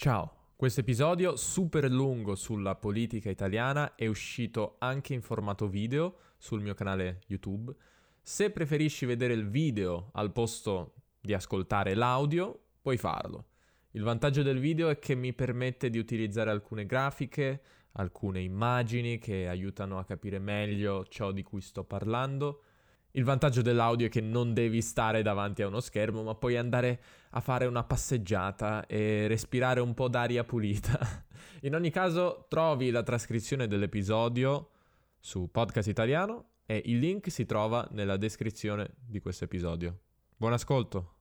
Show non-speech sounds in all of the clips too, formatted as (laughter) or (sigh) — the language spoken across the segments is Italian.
Ciao, questo episodio super lungo sulla politica italiana è uscito anche in formato video sul mio canale YouTube. Se preferisci vedere il video al posto di ascoltare l'audio, puoi farlo. Il vantaggio del video è che mi permette di utilizzare alcune grafiche, alcune immagini che aiutano a capire meglio ciò di cui sto parlando il vantaggio dell'audio è che non devi stare davanti a uno schermo, ma puoi andare a fare una passeggiata e respirare un po' d'aria pulita. (laughs) In ogni caso, trovi la trascrizione dell'episodio su Podcast Italiano e il link si trova nella descrizione di questo episodio. Buon ascolto!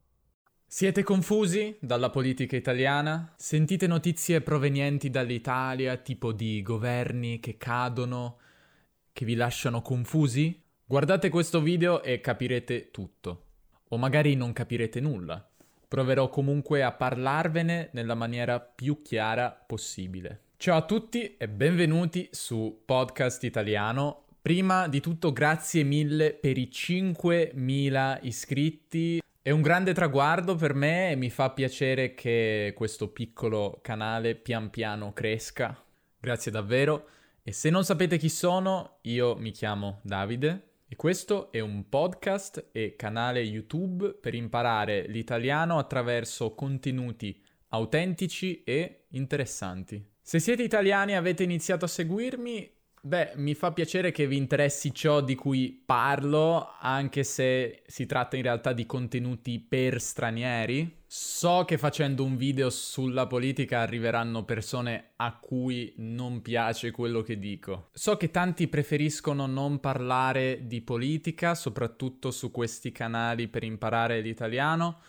Siete confusi dalla politica italiana? Sentite notizie provenienti dall'Italia, tipo di governi che cadono, che vi lasciano confusi? Guardate questo video e capirete tutto. O magari non capirete nulla. Proverò comunque a parlarvene nella maniera più chiara possibile. Ciao a tutti e benvenuti su Podcast Italiano. Prima di tutto grazie mille per i 5.000 iscritti. È un grande traguardo per me e mi fa piacere che questo piccolo canale pian piano cresca. Grazie davvero. E se non sapete chi sono, io mi chiamo Davide, e questo è un podcast e canale YouTube per imparare l'italiano attraverso contenuti autentici e interessanti. Se siete italiani e avete iniziato a seguirmi, Beh, mi fa piacere che vi interessi ciò di cui parlo, anche se si tratta in realtà di contenuti per stranieri. So che facendo un video sulla politica arriveranno persone a cui non piace quello che dico. So che tanti preferiscono non parlare di politica, soprattutto su questi canali per imparare l'italiano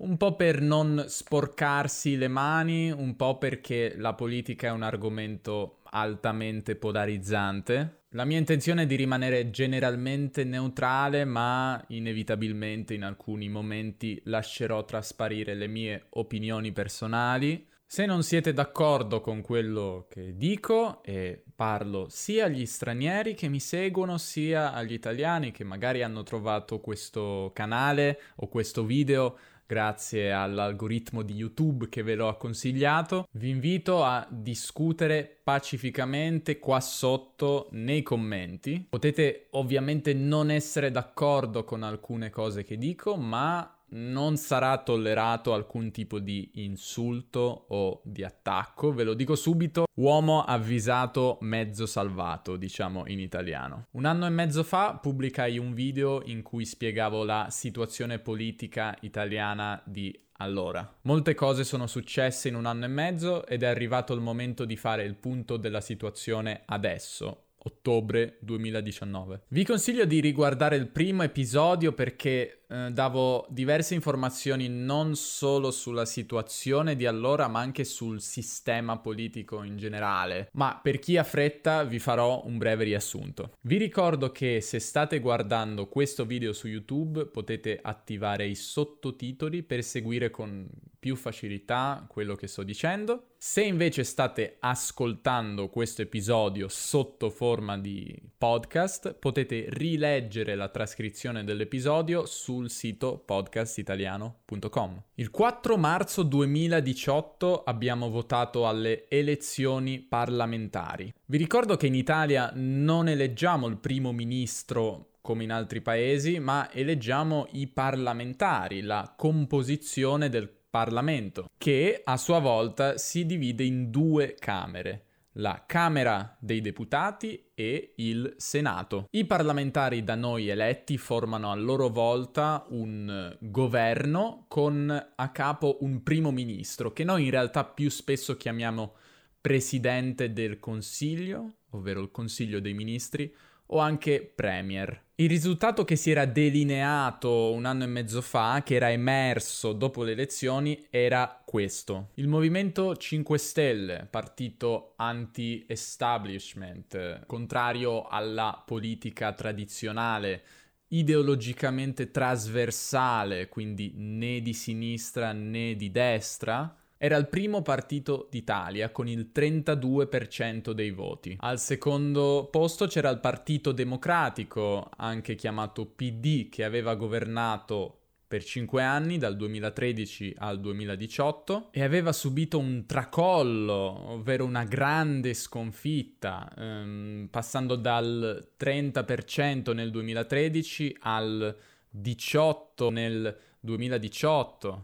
un po' per non sporcarsi le mani, un po' perché la politica è un argomento altamente polarizzante. La mia intenzione è di rimanere generalmente neutrale, ma inevitabilmente in alcuni momenti lascerò trasparire le mie opinioni personali. Se non siete d'accordo con quello che dico e parlo sia agli stranieri che mi seguono, sia agli italiani che magari hanno trovato questo canale o questo video grazie all'algoritmo di YouTube che ve l'ho consigliato. Vi invito a discutere pacificamente qua sotto nei commenti. Potete ovviamente non essere d'accordo con alcune cose che dico, ma non sarà tollerato alcun tipo di insulto o di attacco, ve lo dico subito, uomo avvisato mezzo salvato, diciamo in italiano. Un anno e mezzo fa pubblicai un video in cui spiegavo la situazione politica italiana di allora. Molte cose sono successe in un anno e mezzo ed è arrivato il momento di fare il punto della situazione adesso, ottobre 2019. Vi consiglio di riguardare il primo episodio perché eh, davo diverse informazioni non solo sulla situazione di allora, ma anche sul sistema politico in generale. Ma per chi ha fretta vi farò un breve riassunto. Vi ricordo che se state guardando questo video su YouTube potete attivare i sottotitoli per seguire con più facilità quello che sto dicendo. Se invece state ascoltando questo episodio sotto forma di podcast, potete rileggere la trascrizione dell'episodio sul sito podcastitaliano.com. Il 4 marzo 2018 abbiamo votato alle elezioni parlamentari. Vi ricordo che in Italia non eleggiamo il primo ministro come in altri paesi, ma eleggiamo i parlamentari, la composizione del Parlamento, che a sua volta si divide in due camere la Camera dei Deputati e il Senato. I parlamentari da noi eletti formano a loro volta un governo con a capo un primo ministro, che noi in realtà più spesso chiamiamo Presidente del Consiglio, ovvero il Consiglio dei Ministri, o anche Premier. Il risultato che si era delineato un anno e mezzo fa, che era emerso dopo le elezioni, era questo. Il Movimento 5 Stelle, partito anti-establishment, contrario alla politica tradizionale, ideologicamente trasversale, quindi né di sinistra né di destra, era il primo partito d'Italia con il 32% dei voti. Al secondo posto c'era il Partito Democratico, anche chiamato PD, che aveva governato per cinque anni, dal 2013 al 2018, e aveva subito un tracollo, ovvero una grande sconfitta, ehm, passando dal 30% nel 2013 al 18% nel 2018.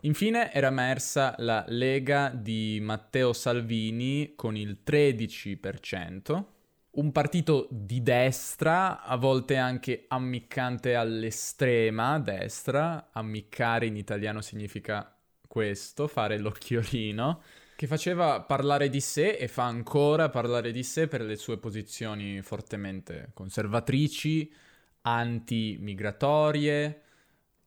Infine era emersa la Lega di Matteo Salvini con il 13%, un partito di destra, a volte anche ammiccante all'estrema destra, ammiccare in italiano significa questo, fare l'occhiolino, che faceva parlare di sé e fa ancora parlare di sé per le sue posizioni fortemente conservatrici, anti-migratorie,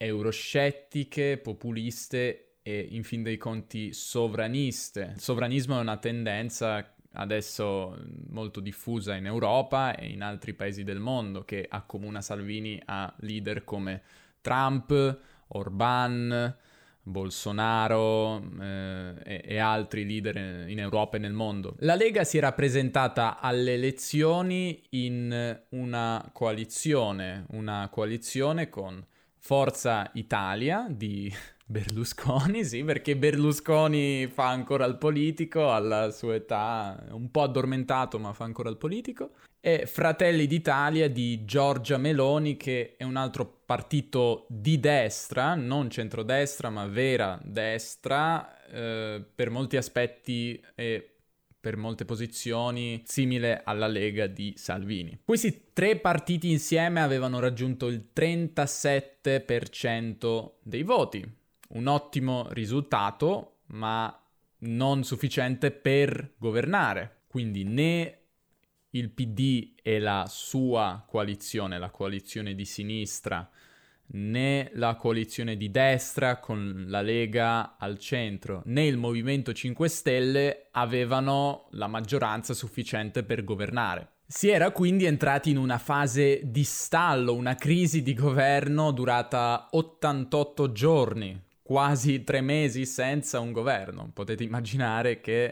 euroscettiche, populiste e in fin dei conti sovraniste. Il sovranismo è una tendenza adesso molto diffusa in Europa e in altri paesi del mondo che accomuna Salvini a leader come Trump, Orban, Bolsonaro eh, e, e, altri leader in Europa e nel mondo. La Lega si era presentata alle elezioni in una coalizione, una coalizione con Forza Italia di (laughs) Berlusconi, sì, perché Berlusconi fa ancora il politico alla sua età, un po' addormentato, ma fa ancora il politico. E Fratelli d'Italia di Giorgia Meloni, che è un altro partito di destra, non centrodestra, ma vera destra, eh, per molti aspetti e per molte posizioni simile alla Lega di Salvini. Questi tre partiti insieme avevano raggiunto il 37% dei voti, un ottimo risultato, ma non sufficiente per governare. Quindi né il PD e la sua coalizione, la coalizione di sinistra, né la coalizione di destra con la Lega al centro, né il Movimento 5 Stelle avevano la maggioranza sufficiente per governare. Si era quindi entrati in una fase di stallo, una crisi di governo durata 88 giorni, quasi tre mesi senza un governo. Potete immaginare che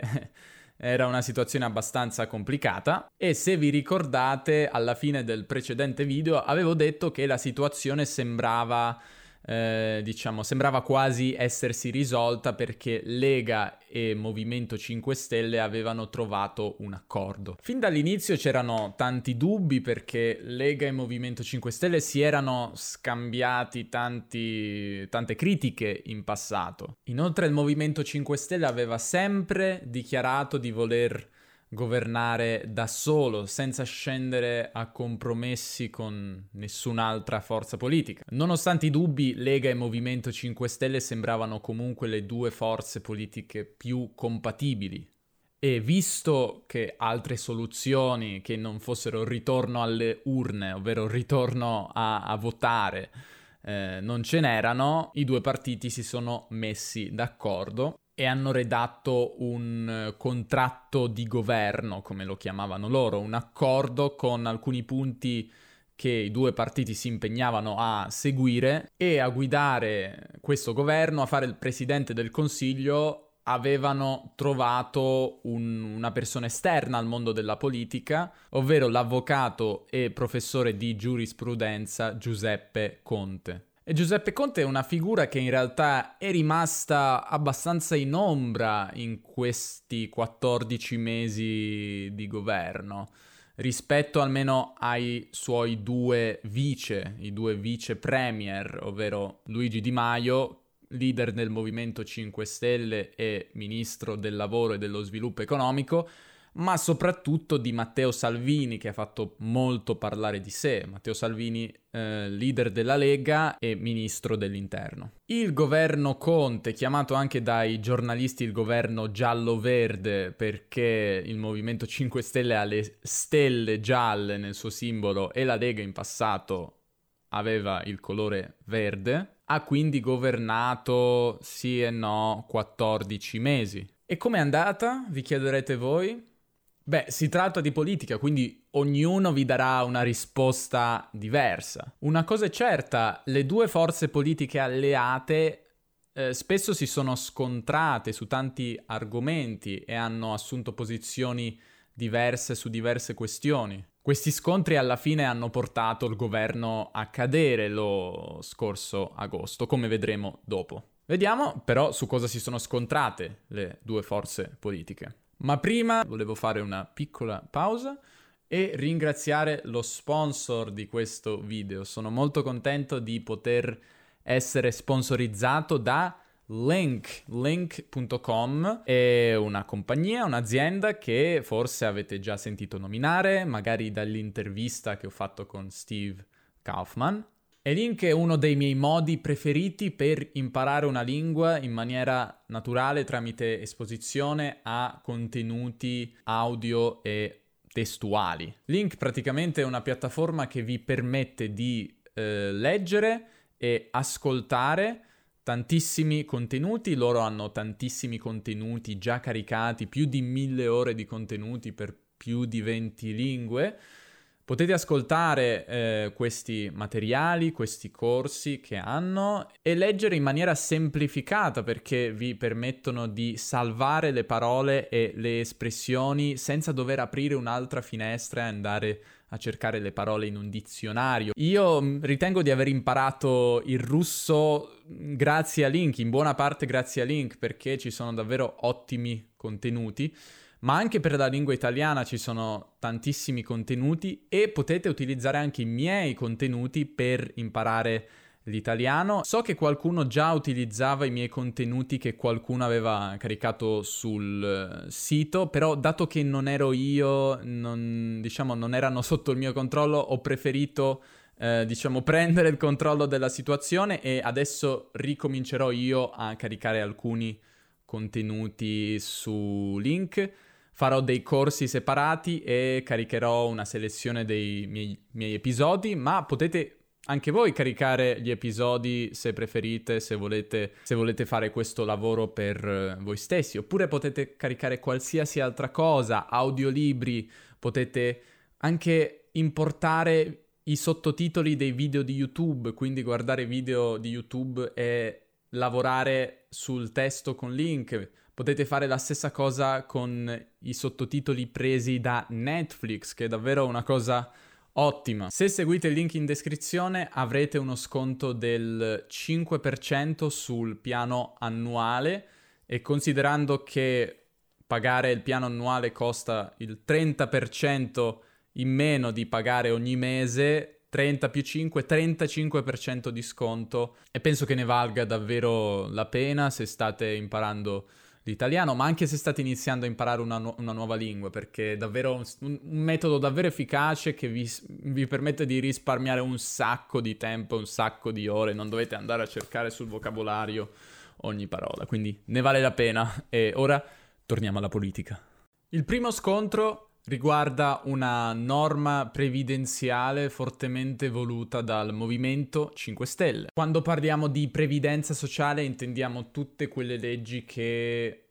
era una situazione abbastanza complicata e se vi ricordate alla fine del precedente video avevo detto che la situazione sembrava eh, diciamo, sembrava quasi essersi risolta perché Lega e Movimento 5 Stelle avevano trovato un accordo. Fin dall'inizio c'erano tanti dubbi perché Lega e Movimento 5 Stelle si erano scambiati tanti, tante critiche in passato. Inoltre il Movimento 5 Stelle aveva sempre dichiarato di voler governare da solo, senza scendere a compromessi con nessun'altra forza politica. Nonostante i dubbi, Lega e Movimento 5 Stelle sembravano comunque le due forze politiche più compatibili. E visto che altre soluzioni che non fossero il ritorno alle urne, ovvero il ritorno a, a votare, eh, non ce n'erano, i due partiti si sono messi d'accordo e hanno redatto un eh, contratto di governo, come lo chiamavano loro, un accordo con alcuni punti che i due partiti si impegnavano a seguire e a guidare questo governo, a fare il presidente del Consiglio, avevano trovato un, una persona esterna al mondo della politica, ovvero l'avvocato e professore di giurisprudenza Giuseppe Conte. Giuseppe Conte è una figura che in realtà è rimasta abbastanza in ombra in questi 14 mesi di governo, rispetto almeno ai suoi due vice, i due vice premier, ovvero Luigi Di Maio, leader del Movimento 5 Stelle e ministro del lavoro e dello sviluppo economico, ma soprattutto di Matteo Salvini che ha fatto molto parlare di sé. Matteo Salvini, eh, leader della Lega e ministro dell'interno. Il governo Conte, chiamato anche dai giornalisti il governo giallo-verde perché il Movimento 5 Stelle ha le stelle gialle nel suo simbolo e la Lega in passato aveva il colore verde, ha quindi governato sì e no 14 mesi. E com'è andata? Vi chiederete voi? Beh, si tratta di politica, quindi ognuno vi darà una risposta diversa. Una cosa è certa, le due forze politiche alleate eh, spesso si sono scontrate su tanti argomenti e hanno assunto posizioni diverse su diverse questioni. Questi scontri alla fine hanno portato il governo a cadere lo scorso agosto, come vedremo dopo. Vediamo però su cosa si sono scontrate le due forze politiche. Ma prima volevo fare una piccola pausa e ringraziare lo sponsor di questo video. Sono molto contento di poter essere sponsorizzato da Link, link.com è una compagnia, un'azienda che forse avete già sentito nominare, magari dall'intervista che ho fatto con Steve Kaufman. E Link è uno dei miei modi preferiti per imparare una lingua in maniera naturale tramite esposizione a contenuti audio e testuali. Link praticamente è una piattaforma che vi permette di eh, leggere e ascoltare tantissimi contenuti, loro hanno tantissimi contenuti già caricati, più di mille ore di contenuti per più di 20 lingue. Potete ascoltare eh, questi materiali, questi corsi che hanno e leggere in maniera semplificata perché vi permettono di salvare le parole e le espressioni senza dover aprire un'altra finestra e andare a cercare le parole in un dizionario. Io mm, ritengo di aver imparato il russo mm, grazie a Link, in buona parte grazie a Link, perché ci sono davvero ottimi contenuti. Ma anche per la lingua italiana ci sono tantissimi contenuti e potete utilizzare anche i miei contenuti per imparare l'italiano. So che qualcuno già utilizzava i miei contenuti che qualcuno aveva caricato sul eh, sito, però dato che non ero io, non, diciamo, non erano (laughs) sotto il mio controllo, ho preferito eh, diciamo prendere il controllo della situazione e adesso ricomincerò io a caricare alcuni contenuti su link. Farò dei corsi separati e caricherò una selezione dei miei, miei episodi, ma potete anche voi caricare gli episodi se preferite, se volete, se volete fare questo lavoro per eh, voi stessi, oppure potete caricare qualsiasi altra cosa, audiolibri, potete anche importare i sottotitoli dei video di YouTube, quindi guardare video di YouTube e lavorare sul testo con link. Potete fare la stessa cosa con i sottotitoli presi da Netflix, che è davvero una cosa Ottima. Se seguite il link in descrizione avrete uno sconto del 5% sul piano annuale e considerando che pagare il piano annuale costa il 30% in meno di pagare ogni mese, 30 più 5, 35% di sconto e penso che ne valga davvero la pena se state imparando l'italiano, ma anche se state iniziando a imparare una, nu- una nuova lingua, perché è davvero un, un, metodo davvero efficace che vi, vi, permette di risparmiare un sacco di tempo, un sacco di ore, non dovete andare a cercare sul vocabolario ogni parola, quindi ne vale la pena. E ora torniamo alla politica. Il primo scontro riguarda una norma previdenziale fortemente voluta dal Movimento 5 Stelle. Quando parliamo di previdenza sociale intendiamo tutte quelle leggi che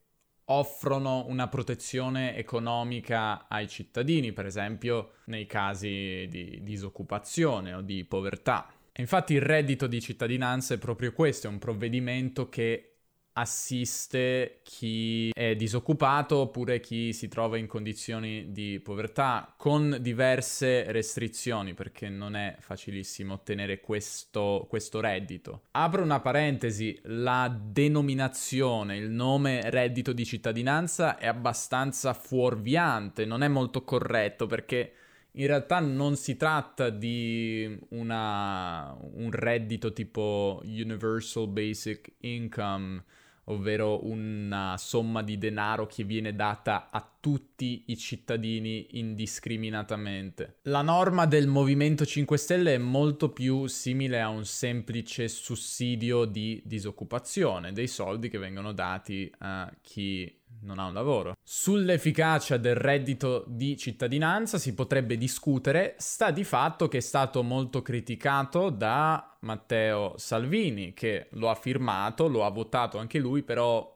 offrono una protezione economica ai cittadini, per esempio nei casi di disoccupazione o di povertà. infatti il reddito di cittadinanza è proprio questo, è un provvedimento che assiste chi è disoccupato oppure chi si trova in condizioni di povertà con diverse restrizioni perché non è facilissimo ottenere questo, questo reddito. Apro una parentesi, la denominazione, il nome reddito di cittadinanza è abbastanza fuorviante, non è molto corretto perché in realtà non si tratta di una, un reddito tipo Universal Basic Income ovvero una somma di denaro che viene data a tutti i cittadini indiscriminatamente. La norma del Movimento 5 Stelle è molto più simile a un semplice sussidio di disoccupazione, dei soldi che vengono dati a chi non ha un lavoro. Sull'efficacia del reddito di cittadinanza si potrebbe discutere, sta di fatto che è stato molto criticato da Matteo Salvini, che lo ha firmato, lo ha votato anche lui, però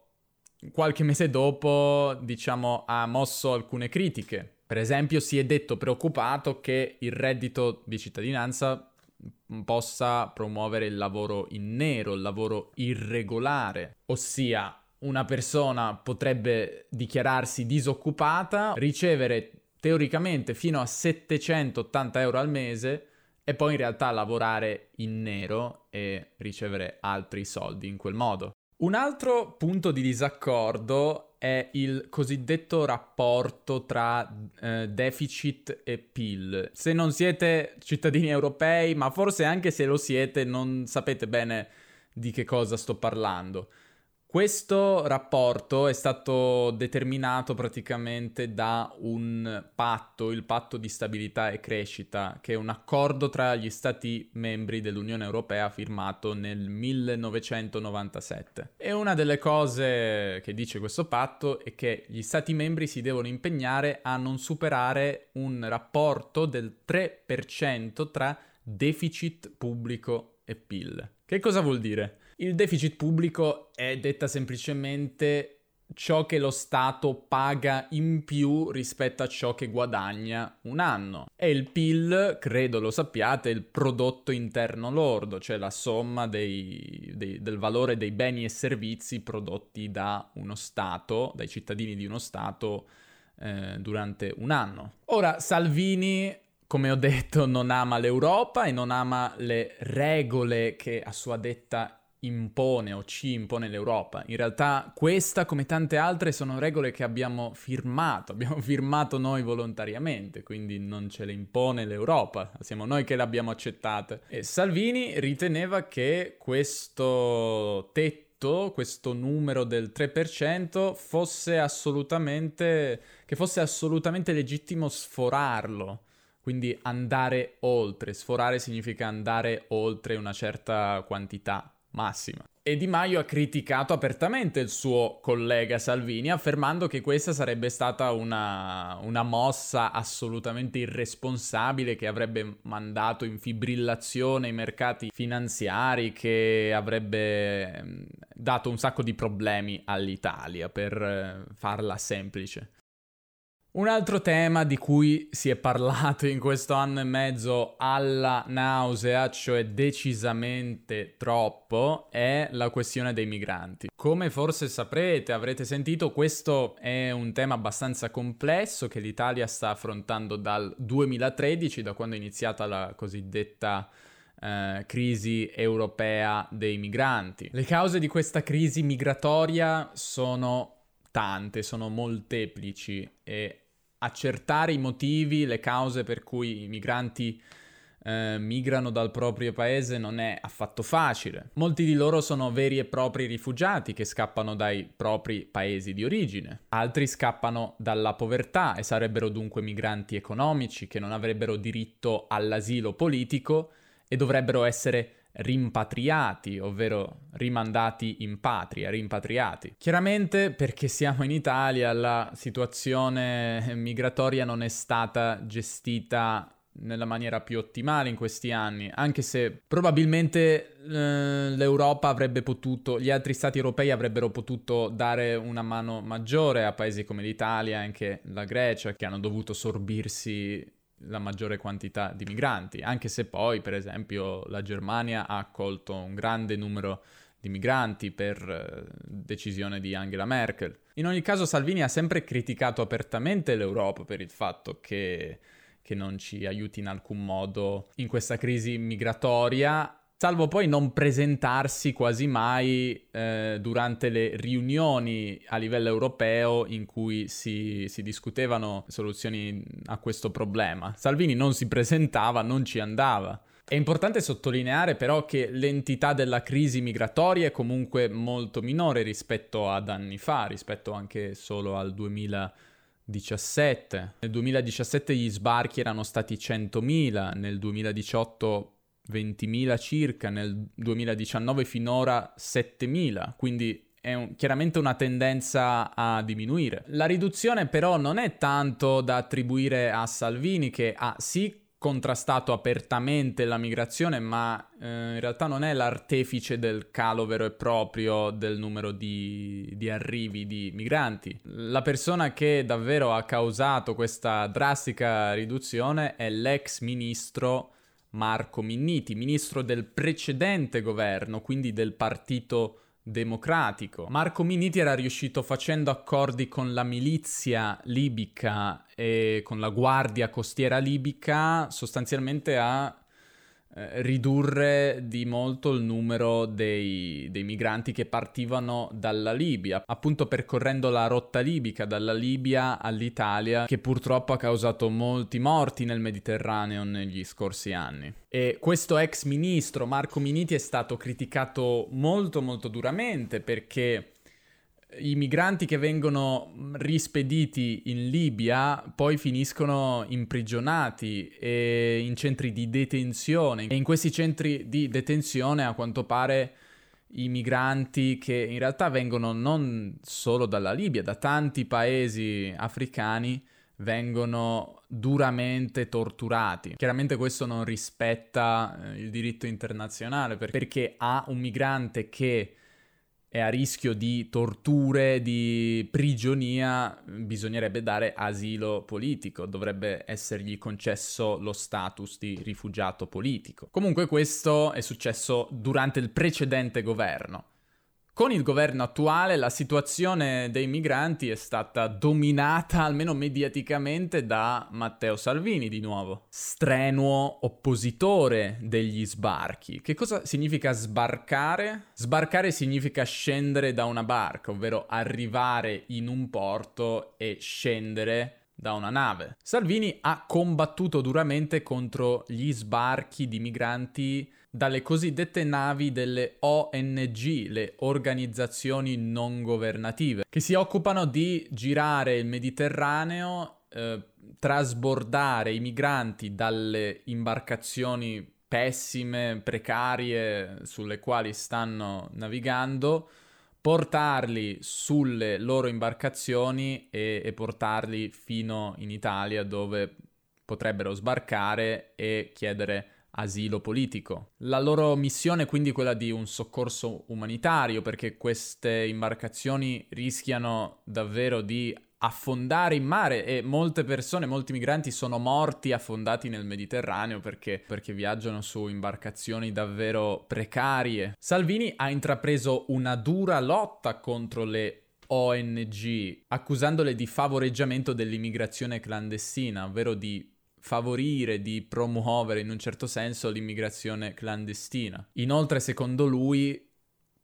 qualche mese dopo, diciamo, ha mosso alcune critiche. Per esempio, si è detto preoccupato che il reddito di cittadinanza possa promuovere il lavoro in nero, il lavoro irregolare, ossia una persona potrebbe dichiararsi disoccupata, ricevere teoricamente fino a 780 euro al mese e poi in realtà lavorare in nero e ricevere altri soldi in quel modo. Un altro punto di disaccordo è il cosiddetto rapporto tra eh, deficit e PIL. Se non siete cittadini europei, ma forse anche se lo siete, non sapete bene di che cosa sto parlando. Questo rapporto è stato determinato praticamente da un patto, il patto di stabilità e crescita, che è un accordo tra gli Stati membri dell'Unione Europea firmato nel 1997. E una delle cose che dice questo patto è che gli Stati membri si devono impegnare a non superare un rapporto del 3% tra deficit pubblico e PIL. Che cosa vuol dire? Il deficit pubblico è detta semplicemente ciò che lo Stato paga in più rispetto a ciò che guadagna un anno. E il PIL, credo lo sappiate, è il prodotto interno lordo, cioè la somma dei, dei, del valore dei beni e servizi prodotti da uno Stato, dai cittadini di uno Stato eh, durante un anno. Ora, Salvini come ho detto, non ama l'Europa e non ama le regole che a sua detta impone o ci impone l'Europa. In realtà questa, come tante altre, sono regole che abbiamo firmato, abbiamo (laughs) firmato noi volontariamente, quindi non ce le impone l'Europa, siamo noi che le abbiamo accettate. E Salvini riteneva che questo tetto, questo numero del 3%, fosse assolutamente, che fosse assolutamente legittimo sforarlo. Quindi andare oltre, sforare significa andare oltre una certa quantità massima. E Di Maio ha criticato apertamente il suo collega Salvini, affermando che questa sarebbe stata una, una, mossa assolutamente irresponsabile che avrebbe mandato in fibrillazione i mercati finanziari, che avrebbe ehm, dato un sacco di problemi all'Italia, per eh, farla semplice. Un altro tema di cui si è parlato in questo anno e mezzo alla nausea, cioè decisamente troppo, è la questione dei migranti. Come forse saprete, avrete sentito, questo è un tema abbastanza complesso che l'Italia sta affrontando dal 2013, da quando è iniziata la cosiddetta eh, crisi europea dei migranti. Le cause di questa crisi migratoria sono tante, sono molteplici e accertare i motivi, le cause per cui i migranti eh, migrano dal proprio paese non è affatto facile. Molti di loro sono veri e propri rifugiati che scappano dai propri paesi di origine. Altri scappano dalla povertà e sarebbero dunque migranti economici che non avrebbero diritto all'asilo politico e dovrebbero essere rimpatriati, ovvero rimandati in patria, rimpatriati. Chiaramente perché siamo in Italia la situazione migratoria non è stata gestita nella maniera più ottimale in questi anni, anche se probabilmente eh, l'Europa avrebbe potuto, gli altri stati europei avrebbero potuto dare una mano maggiore a paesi come l'Italia, anche la Grecia, che hanno dovuto sorbirsi la maggiore quantità di migranti, anche se poi, per esempio, la Germania ha accolto un grande numero di migranti per eh, decisione di Angela Merkel. In ogni caso Salvini ha sempre criticato apertamente l'Europa per il fatto che, che non ci aiuti in alcun modo in questa crisi migratoria salvo poi non presentarsi quasi mai eh, durante le riunioni a livello europeo in cui si, si, discutevano soluzioni a questo problema. Salvini non si presentava, non ci andava. È importante sottolineare però che l'entità della crisi migratoria è comunque molto minore rispetto ad anni fa, rispetto anche solo al 2017. Nel 2017 gli sbarchi erano stati 100.000, nel 2018 20.000 circa, nel 2019 finora 7.000, quindi è un, chiaramente una tendenza a diminuire. La riduzione però non è tanto da attribuire a Salvini che ha sì contrastato apertamente la migrazione, ma eh, in realtà non è l'artefice del calo vero e proprio del numero di, di, arrivi di migranti. La persona che davvero ha causato questa drastica riduzione è l'ex ministro Marco Minniti, ministro del precedente governo, quindi del partito democratico. Marco Miniti era riuscito facendo accordi con la milizia libica e con la guardia costiera libica sostanzialmente a eh, ridurre di molto il numero dei, dei, migranti che partivano dalla Libia, appunto percorrendo la rotta libica dalla Libia all'Italia, che purtroppo ha causato molti morti nel Mediterraneo negli scorsi anni. E questo ex ministro Marco Miniti è stato criticato molto molto duramente perché i migranti che vengono rispediti in Libia poi finiscono imprigionati in centri di detenzione e in questi centri di detenzione a quanto pare i migranti che in realtà vengono non solo dalla Libia, da tanti paesi africani vengono duramente torturati. Chiaramente questo non rispetta eh, il diritto internazionale perché ha un migrante che è a rischio di torture, di prigionia, bisognerebbe dare asilo politico, dovrebbe essergli concesso lo status di rifugiato politico. Comunque questo è successo durante il precedente governo. Con il governo attuale la situazione dei migranti è stata dominata, almeno mediaticamente, da Matteo Salvini di nuovo, strenuo oppositore degli sbarchi. Che cosa significa sbarcare? Sbarcare significa scendere da una barca, ovvero arrivare in un porto e scendere da una nave. Salvini ha combattuto duramente contro gli sbarchi di migranti dalle cosiddette navi delle ONG, le organizzazioni non governative, che si occupano di girare il Mediterraneo, eh, trasbordare i migranti dalle imbarcazioni pessime, precarie sulle quali stanno navigando, portarli sulle loro imbarcazioni e, e portarli fino in Italia dove potrebbero sbarcare e chiedere asilo politico. La loro missione è quindi quella di un soccorso umanitario perché queste imbarcazioni rischiano davvero di affondare in mare e molte persone, molti migranti sono morti affondati nel Mediterraneo perché, perché viaggiano su imbarcazioni davvero precarie. Salvini ha intrapreso una dura lotta contro le ONG, accusandole di favoreggiamento dell'immigrazione clandestina, ovvero di favorire, di promuovere in un certo senso l'immigrazione clandestina. Inoltre, secondo lui,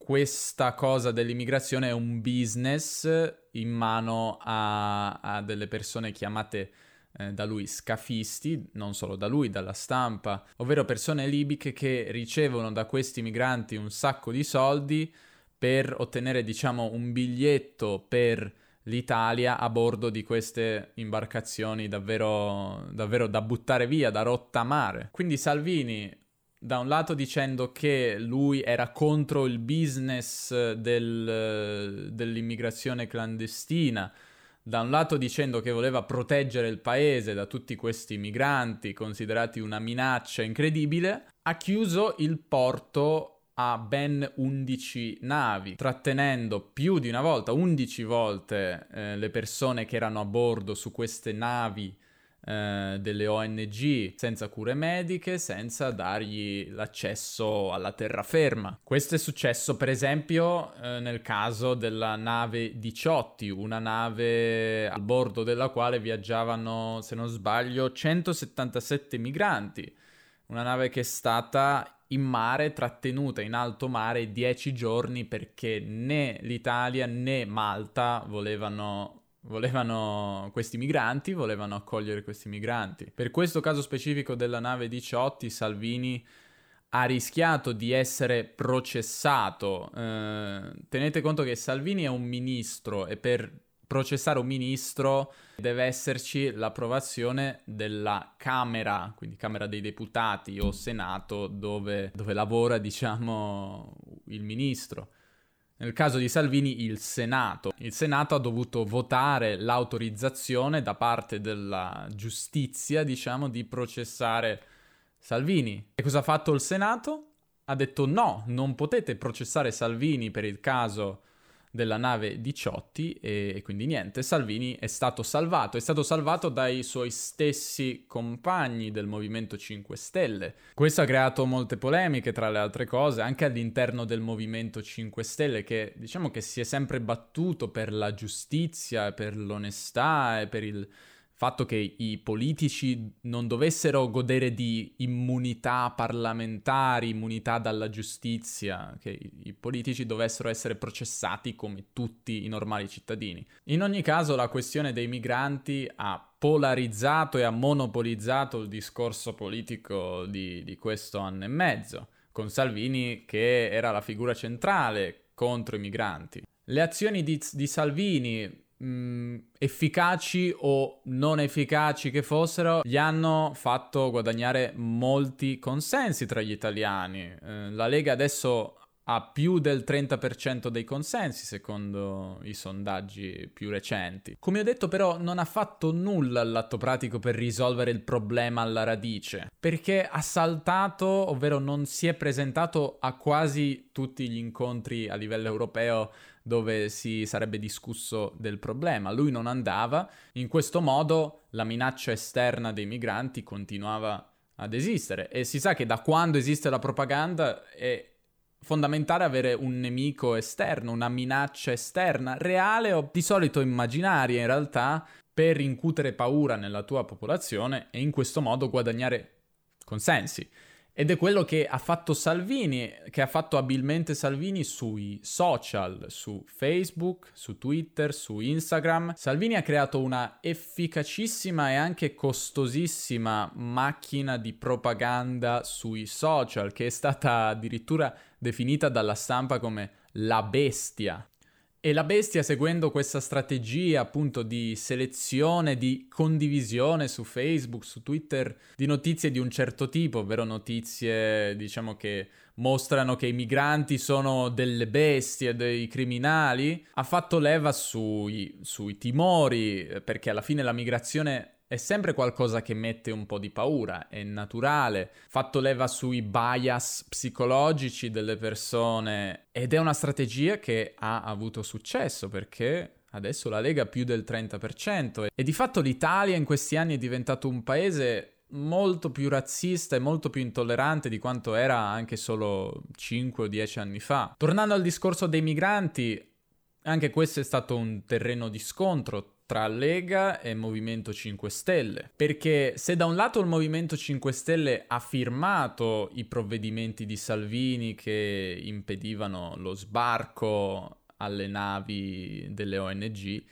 questa cosa dell'immigrazione è un business in mano a, a delle persone chiamate eh, da lui scafisti, non solo da lui, dalla stampa, ovvero persone libiche che ricevono da questi migranti un sacco di soldi per ottenere, diciamo, un biglietto per l'Italia a bordo di queste imbarcazioni davvero, davvero da buttare via, da rottamare. Quindi Salvini da un lato dicendo che lui era contro il business del, dell'immigrazione clandestina, da un lato dicendo che voleva proteggere il paese da tutti questi migranti considerati una minaccia incredibile, ha chiuso il porto a ben 11 navi, trattenendo più di una volta, 11 volte, eh, le persone che erano a bordo su queste navi eh, delle ONG senza cure mediche, senza dargli l'accesso alla terraferma. Questo è successo per esempio eh, nel caso della nave Diciotti, una nave a bordo della quale viaggiavano, se non sbaglio, 177 migranti. Una nave che è stata in mare, trattenuta in alto mare dieci giorni perché né l'Italia né Malta volevano, volevano questi migranti, volevano accogliere questi migranti. Per questo caso specifico della nave 18, Salvini ha rischiato di essere processato. Eh, tenete conto che Salvini è un ministro e per processare un ministro deve esserci l'approvazione della Camera, quindi Camera dei Deputati o Senato, dove, dove lavora, diciamo, il ministro. Nel caso di Salvini il Senato. Il Senato ha dovuto votare l'autorizzazione da parte della giustizia, diciamo, di processare Salvini. E cosa ha fatto il Senato? Ha detto no, non potete processare Salvini per il caso della nave Diciotti e, e quindi niente, Salvini è stato salvato, è stato salvato dai suoi stessi compagni del Movimento 5 Stelle. Questo ha creato molte polemiche tra le altre cose, anche all'interno del Movimento 5 Stelle che diciamo che si è sempre battuto per la giustizia, per l'onestà e per il fatto che i politici non dovessero godere di immunità parlamentari, immunità dalla giustizia, che i politici dovessero essere processati come tutti i normali cittadini. In ogni caso la questione dei migranti ha polarizzato e ha monopolizzato il discorso politico di, di questo anno e mezzo, con Salvini che era la figura centrale contro i migranti. Le azioni di, di Salvini mh, mm, efficaci o non efficaci che fossero, gli hanno fatto guadagnare molti consensi tra gli italiani. Eh, la Lega adesso ha più del 30% dei consensi secondo i sondaggi più recenti. Come ho detto però non ha fatto nulla all'atto pratico per risolvere il problema alla radice, perché ha saltato, ovvero non si è presentato a quasi tutti gli incontri a livello europeo dove si sarebbe discusso del problema. Lui non andava, in questo modo la minaccia esterna dei migranti continuava ad esistere e si sa che da quando esiste la propaganda è fondamentale avere un nemico esterno, una minaccia esterna, reale o di solito immaginaria in realtà, per incutere paura nella tua popolazione e in questo modo guadagnare consensi. Ed è quello che ha fatto Salvini, che ha fatto abilmente Salvini sui social, su Facebook, su Twitter, su Instagram. Salvini ha creato una efficacissima e anche costosissima macchina di propaganda sui social, che è stata addirittura definita dalla stampa come la bestia. E la bestia, seguendo questa strategia appunto di selezione, di condivisione su Facebook, su Twitter, di notizie di un certo tipo, ovvero notizie, diciamo, che mostrano che i migranti sono delle bestie, dei criminali, ha fatto leva sui, sui timori, perché alla fine la migrazione è sempre qualcosa che mette un po' di paura, è naturale, fatto leva sui bias psicologici delle persone ed è una strategia che ha avuto successo perché adesso la Lega più del 30% e di fatto l'Italia in questi anni è diventato un paese molto più razzista e molto più intollerante di quanto era anche solo 5 o 10 anni fa. Tornando al discorso dei migranti, anche questo è stato un terreno di scontro tra Lega e Movimento 5 Stelle. Perché se da un lato il Movimento 5 Stelle ha firmato i provvedimenti di Salvini che impedivano lo sbarco alle navi delle ONG,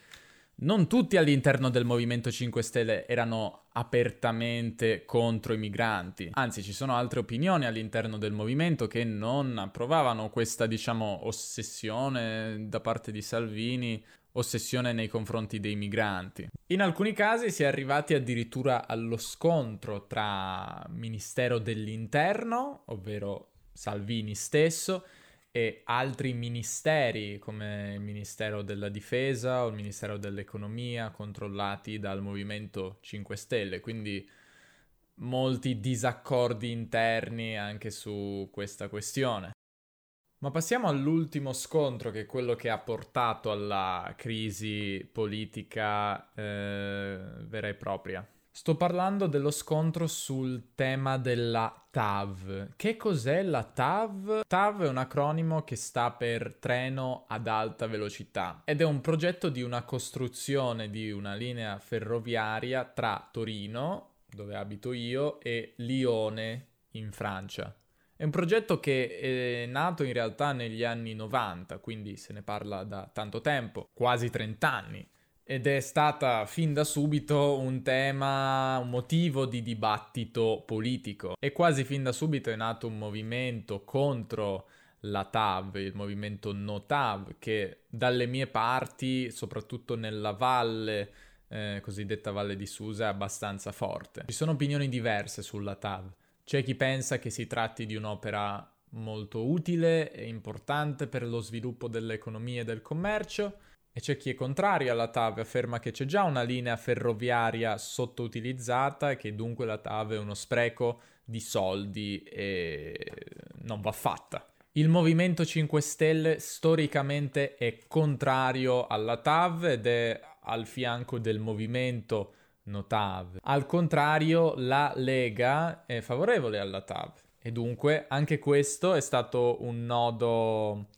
non tutti all'interno del Movimento 5 Stelle erano apertamente contro i migranti. Anzi, ci sono altre opinioni all'interno del movimento che non approvavano questa, diciamo, ossessione da parte di Salvini ossessione nei confronti dei migranti. In alcuni casi si è arrivati addirittura allo scontro tra Ministero dell'Interno, ovvero Salvini stesso, e altri ministeri come il Ministero della Difesa o il Ministero dell'Economia controllati dal Movimento 5 Stelle, quindi molti disaccordi interni anche su questa questione. Ma passiamo all'ultimo scontro, che è quello che ha portato alla crisi politica eh, vera e propria. Sto parlando dello scontro sul tema della TAV. Che cos'è la TAV? TAV è un acronimo che sta per treno ad alta velocità ed è un progetto di una costruzione di una linea ferroviaria tra Torino, dove abito io, e Lione in Francia. È un progetto che è nato in realtà negli anni 90, quindi se ne parla da tanto tempo, quasi 30 anni, ed è stata fin da subito un tema, un motivo di dibattito politico. E quasi fin da subito è nato un movimento contro la TAV, il movimento No TAV, che dalle mie parti, soprattutto nella valle, eh, cosiddetta Valle di Susa, è abbastanza forte. Ci sono opinioni diverse sulla TAV. C'è chi pensa che si tratti di un'opera molto utile e importante per lo sviluppo dell'economia e del commercio, e c'è chi è contrario alla TAV afferma che c'è già una linea ferroviaria sottoutilizzata e che dunque la TAV è uno spreco di soldi e non va fatta. Il Movimento 5 Stelle storicamente è contrario alla TAV ed è al fianco del movimento Notav. Al contrario, la Lega è favorevole alla TAV e dunque anche questo è stato un nodo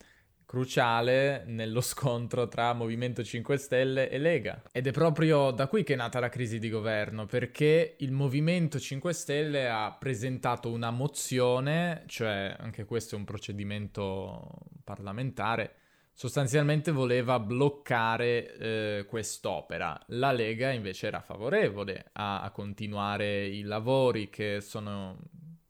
cruciale nello (laughs) scontro tra Movimento 5 Stelle e Lega. Ed è proprio da qui che è nata la crisi di governo, perché il Movimento 5 Stelle ha presentato una mozione, cioè anche questo è un procedimento parlamentare, sostanzialmente voleva bloccare eh, quest'opera. La Lega invece era favorevole a, a continuare i lavori che sono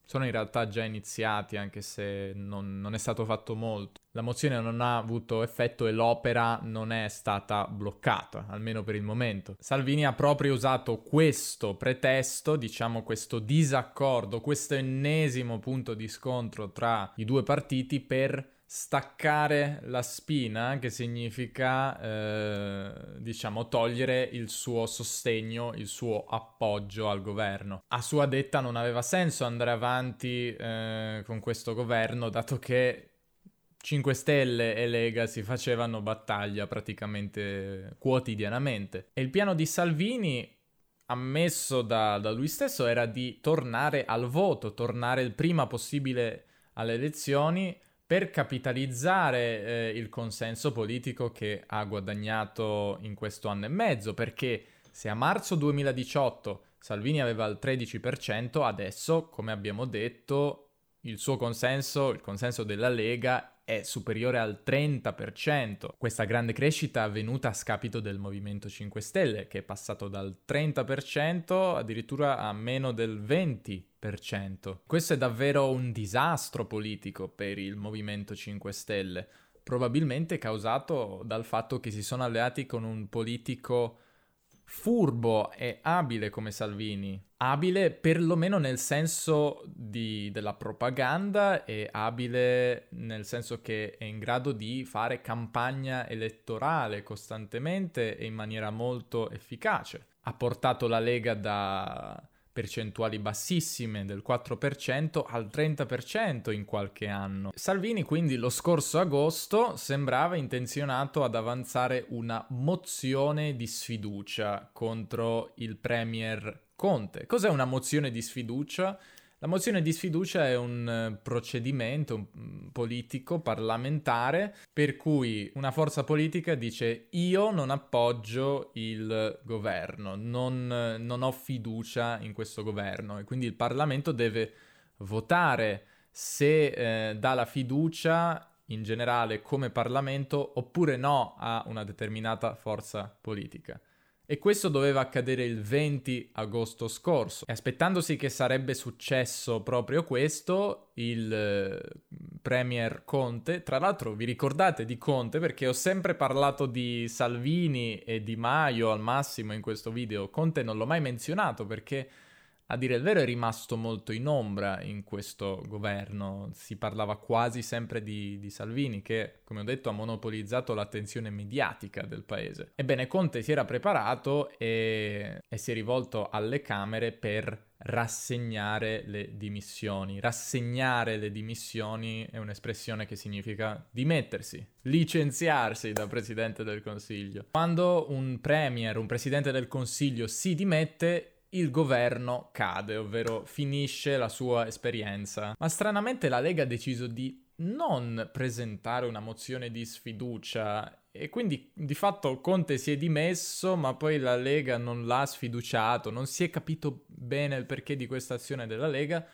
sono in realtà già iniziati anche se non, non, è stato fatto molto. La mozione non ha avuto effetto e l'opera non è stata bloccata, almeno per il momento. Salvini ha proprio usato questo pretesto, diciamo questo disaccordo, questo ennesimo punto di scontro tra i due partiti per staccare la spina, che significa, eh, diciamo, togliere il suo sostegno, il suo appoggio al governo. A sua detta non aveva senso andare avanti eh, con questo governo, dato che 5 Stelle e Lega si facevano battaglia praticamente quotidianamente. E il piano di Salvini ammesso da, da lui stesso era di tornare al voto, tornare il prima possibile alle elezioni per capitalizzare eh, il consenso politico che ha guadagnato in questo anno e mezzo, perché se a marzo 2018 Salvini aveva il 13%, adesso, come abbiamo detto, il suo consenso, il consenso della Lega è superiore al 30%. Questa grande crescita è avvenuta a scapito del Movimento 5 Stelle, che è passato dal 30% addirittura a meno del 20%. Questo è davvero un disastro politico per il Movimento 5 Stelle, probabilmente causato dal fatto che si sono alleati con un politico furbo e abile come Salvini. Abile perlomeno nel senso di, della propaganda e abile nel senso che è in grado di fare campagna elettorale costantemente e in maniera molto efficace. Ha portato la Lega da percentuali bassissime del 4% al 30% in qualche anno. Salvini quindi lo scorso agosto sembrava intenzionato ad avanzare una mozione di sfiducia contro il premier Conte. Cos'è una mozione di sfiducia? La mozione di sfiducia è un eh, procedimento mm, politico, parlamentare, per cui una forza politica dice io non appoggio il governo, non, non ho fiducia in questo governo e quindi il Parlamento deve votare se eh, dà la fiducia in generale come Parlamento oppure no a una determinata forza politica. E questo doveva accadere il 20 agosto scorso. E aspettandosi che sarebbe successo proprio questo, il eh, Premier Conte, tra l'altro vi ricordate di Conte perché ho sempre parlato di Salvini e di Maio al massimo in questo video, Conte non l'ho mai menzionato perché a dire il vero è rimasto molto in ombra in questo governo. Si parlava quasi sempre di, di, Salvini che, come ho detto, ha monopolizzato l'attenzione mediatica del paese. Ebbene, Conte si era preparato e, e si è rivolto alle Camere per rassegnare le dimissioni. Rassegnare le dimissioni è un'espressione che significa dimettersi, licenziarsi da Presidente del Consiglio. Quando un Premier, un Presidente del Consiglio si dimette, il governo cade, ovvero finisce la sua esperienza. Ma stranamente la Lega ha deciso di non presentare una mozione di sfiducia e quindi di fatto Conte si è dimesso, ma poi la Lega non l'ha sfiduciato, non si è capito bene il perché di questa azione della Lega.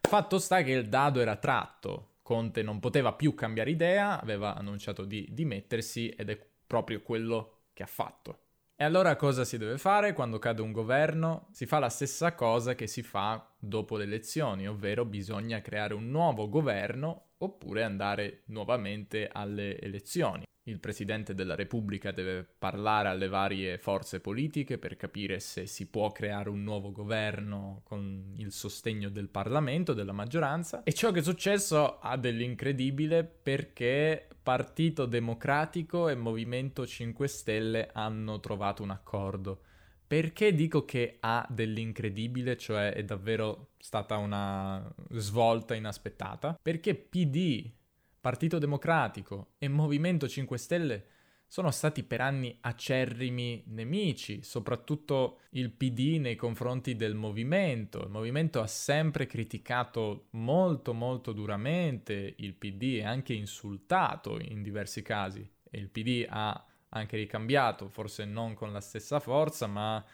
Fatto sta che il dado era tratto. Conte non poteva più cambiare idea, aveva annunciato di dimettersi ed è proprio quello che ha fatto. E allora cosa si deve fare quando cade un governo? Si fa la stessa cosa che si fa dopo le elezioni, ovvero bisogna creare un nuovo governo oppure andare nuovamente alle elezioni. Il Presidente della Repubblica deve parlare alle varie forze politiche per capire se si può creare un nuovo governo con il sostegno del Parlamento, della maggioranza. E ciò che è successo ha dell'incredibile perché Partito Democratico e Movimento 5 Stelle hanno trovato un accordo. Perché dico che ha dell'incredibile, cioè è davvero stata una svolta inaspettata? Perché PD Partito Democratico e Movimento 5 Stelle sono stati per anni acerrimi nemici, soprattutto il PD nei confronti del movimento. Il movimento ha sempre criticato molto molto duramente il PD e anche insultato in diversi casi e il PD ha anche ricambiato, forse non con la stessa forza, ma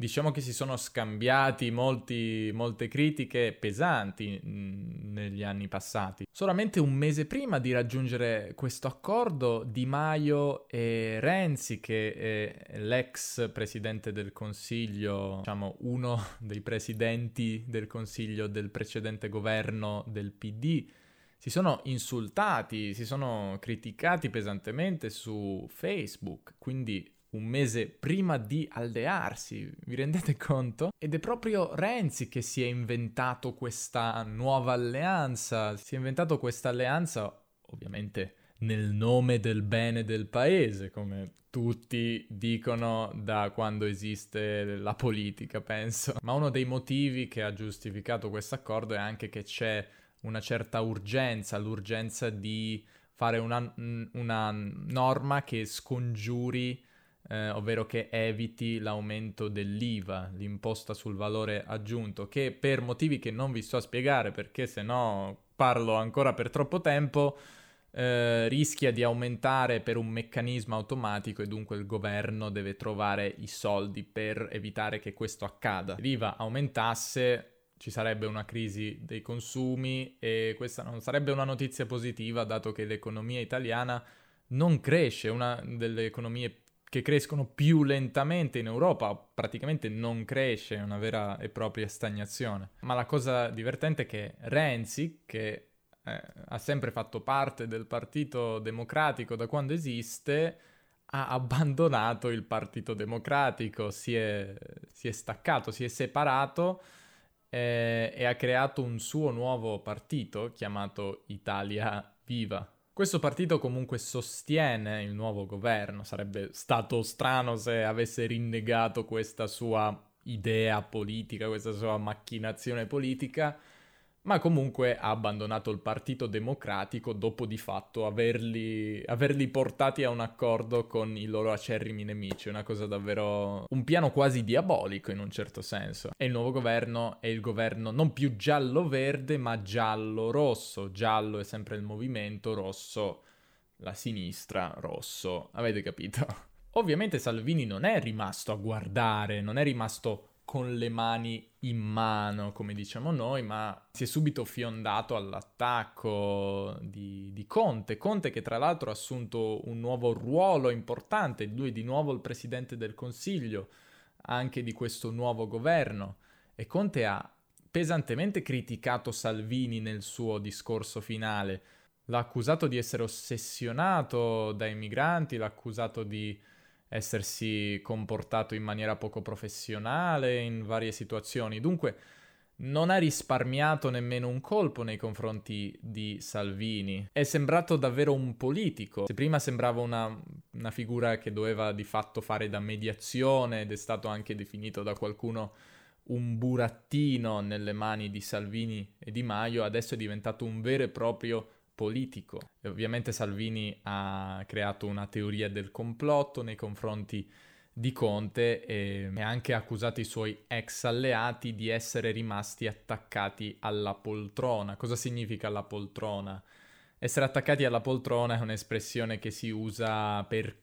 diciamo che si sono scambiati molti, molte critiche pesanti mh, negli anni passati. Solamente un mese prima di raggiungere questo accordo, Di Maio e Renzi, che è l'ex presidente del Consiglio, diciamo uno (laughs) dei presidenti del Consiglio del precedente governo del PD, si sono insultati, si sono criticati pesantemente su Facebook, quindi un mese prima di allearsi, vi rendete (laughs) conto? Ed è proprio Renzi che si è inventato questa nuova alleanza, si è inventato questa alleanza ovviamente nel nome del bene del paese, come tutti dicono da quando esiste la politica, penso. Ma uno dei motivi che ha giustificato questo accordo è anche che c'è una certa urgenza, l'urgenza di fare una, una norma che scongiuri eh, ovvero che eviti l'aumento dell'IVA, l'imposta sul valore aggiunto, che per motivi che non vi sto a spiegare perché se no parlo ancora per troppo tempo, eh, rischia di aumentare per un meccanismo automatico e dunque il governo deve trovare i soldi per evitare che questo accada. Se l'IVA aumentasse ci sarebbe una crisi dei consumi e questa non sarebbe una notizia positiva dato che l'economia italiana non cresce, una delle economie che crescono più lentamente in Europa, praticamente non cresce, è una vera e propria stagnazione. Ma la cosa divertente è che Renzi, che eh, ha sempre fatto parte del Partito Democratico da quando esiste, ha abbandonato il Partito Democratico, si è, si è staccato, si è separato eh, e ha creato un suo nuovo partito chiamato Italia Viva. Questo partito comunque sostiene il nuovo governo, sarebbe stato strano se avesse rinnegato questa sua idea politica, questa sua macchinazione politica, ma comunque ha abbandonato il Partito Democratico dopo di fatto averli, averli, portati a un accordo con i loro acerrimi nemici, una cosa davvero un piano quasi diabolico in un certo senso. E il nuovo governo è il governo non più giallo-verde ma giallo-rosso, giallo è sempre il movimento, rosso la sinistra, rosso, avete capito? (laughs) Ovviamente Salvini non è rimasto a guardare, non è rimasto con le mani in mano, come diciamo noi, ma si è subito fiondato all'attacco di, di, Conte. Conte che tra l'altro ha assunto un nuovo ruolo importante, lui di nuovo il presidente del Consiglio, anche di questo nuovo governo. E Conte ha pesantemente criticato Salvini nel suo discorso finale. L'ha accusato di essere ossessionato dai migranti, l'ha accusato di essersi comportato in maniera poco professionale in varie situazioni. Dunque non ha risparmiato nemmeno un colpo nei confronti di Salvini. È sembrato davvero un politico. Se prima sembrava una, una figura che doveva di fatto fare da mediazione ed è stato anche definito da qualcuno un burattino nelle mani di Salvini e Di Maio, adesso è diventato un vero e proprio politico. E ovviamente Salvini ha creato una teoria del complotto nei confronti di Conte e ha anche accusato i suoi ex alleati di essere rimasti attaccati alla poltrona. Cosa significa la poltrona? Essere attaccati alla poltrona è un'espressione che si usa per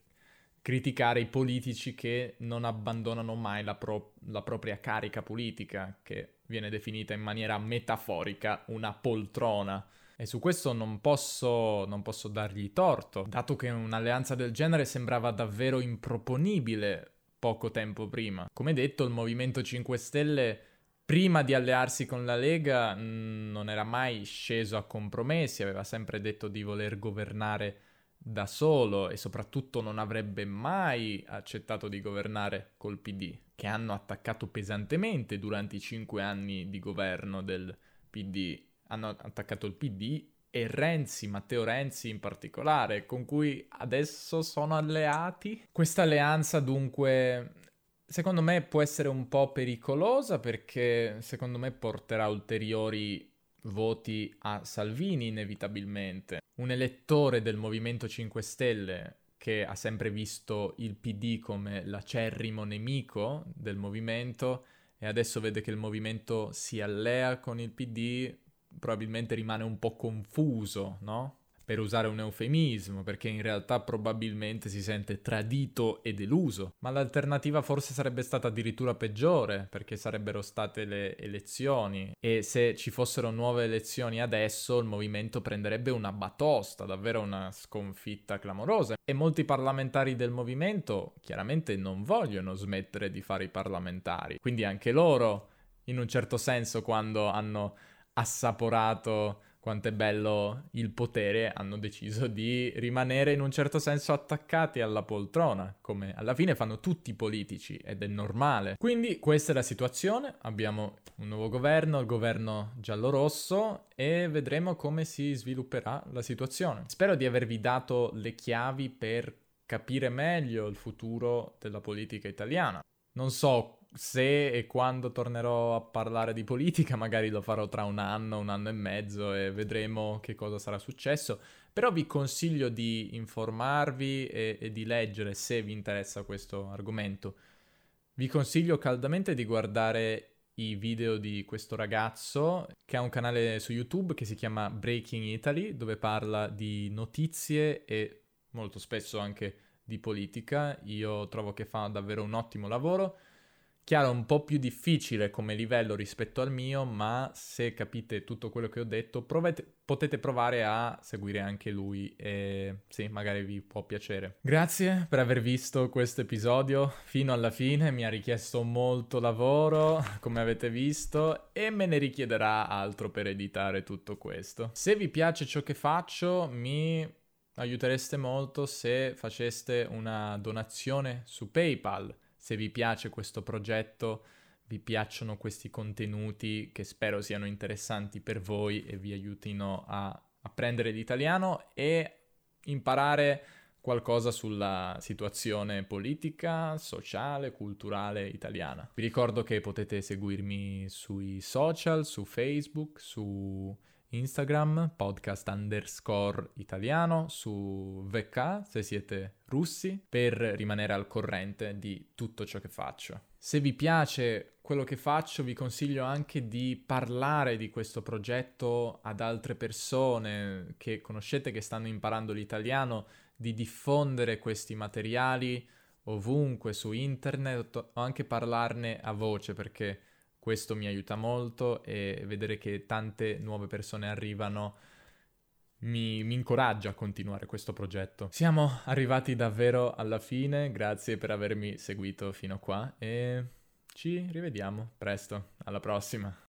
criticare i politici che non abbandonano mai la, pro- la propria carica politica, che viene definita in maniera metaforica una poltrona. E su questo non posso, non posso dargli torto, dato che un'alleanza del genere sembrava davvero improponibile poco tempo prima. Come detto, il Movimento 5 Stelle prima di allearsi con la Lega non era mai sceso a compromessi, aveva sempre detto di voler governare da solo e soprattutto non avrebbe mai accettato di governare col PD, che hanno attaccato pesantemente durante i cinque anni di governo del PD hanno attaccato il PD e Renzi, Matteo Renzi in particolare, con cui adesso sono alleati. Questa alleanza dunque secondo me può essere un po' pericolosa perché secondo me porterà ulteriori voti a Salvini inevitabilmente. Un elettore del Movimento 5 Stelle che ha sempre visto il PD come l'acerrimo nemico del movimento e adesso vede che il movimento si allea con il PD, probabilmente rimane un po' confuso, no? per usare un eufemismo, perché in realtà probabilmente si sente tradito e deluso. Ma l'alternativa forse sarebbe stata addirittura peggiore, perché sarebbero state le elezioni e se ci fossero nuove elezioni adesso il movimento prenderebbe una batosta, davvero una sconfitta clamorosa. E molti parlamentari del movimento chiaramente non vogliono smettere di fare i parlamentari, quindi anche loro, in un certo senso, quando hanno assaporato quanto è bello il potere, hanno deciso di rimanere in un certo senso attaccati alla poltrona, come alla fine fanno tutti i politici ed è normale. Quindi questa è la situazione, abbiamo un nuovo governo, il governo giallo-rosso e vedremo come si svilupperà la situazione. Spero di avervi dato le chiavi per capire meglio il futuro della politica italiana. Non so se e quando tornerò a parlare di politica, (laughs) magari lo farò tra un anno, un anno e mezzo e vedremo che cosa sarà successo. Però vi consiglio di informarvi e, e di leggere se vi interessa questo argomento. Vi consiglio caldamente di guardare i video di questo ragazzo che ha un canale su YouTube che si chiama Breaking Italy, dove parla di notizie e molto spesso anche di politica. Io trovo che fa davvero un ottimo lavoro. Chiaro, un po' più difficile come livello rispetto al mio, ma se capite tutto quello che ho detto, provate, potete provare a seguire anche lui e sì, magari vi può piacere. Grazie per aver visto questo episodio fino alla fine, mi ha richiesto molto lavoro, (laughs) come avete visto, e me ne richiederà altro per editare tutto questo. Se vi piace ciò che faccio, mi aiutereste molto se faceste una donazione su PayPal se vi piace questo progetto, vi piacciono questi contenuti che spero siano interessanti per voi e vi aiutino a apprendere l'italiano e imparare qualcosa sulla situazione politica, sociale, culturale italiana. Vi ricordo che potete seguirmi sui social, su Facebook, su Instagram, podcast underscore italiano, su VK se siete russi, per rimanere al corrente di tutto ciò che faccio. Se vi piace quello che faccio, vi consiglio anche di parlare di questo progetto ad altre persone che conoscete che stanno imparando l'italiano, di diffondere questi materiali ovunque su internet o anche parlarne a voce perché questo mi aiuta molto e vedere che tante nuove persone arrivano mi, mi, incoraggia a continuare questo progetto. Siamo arrivati davvero alla fine, grazie per avermi seguito fino a qua e ci rivediamo presto, alla prossima.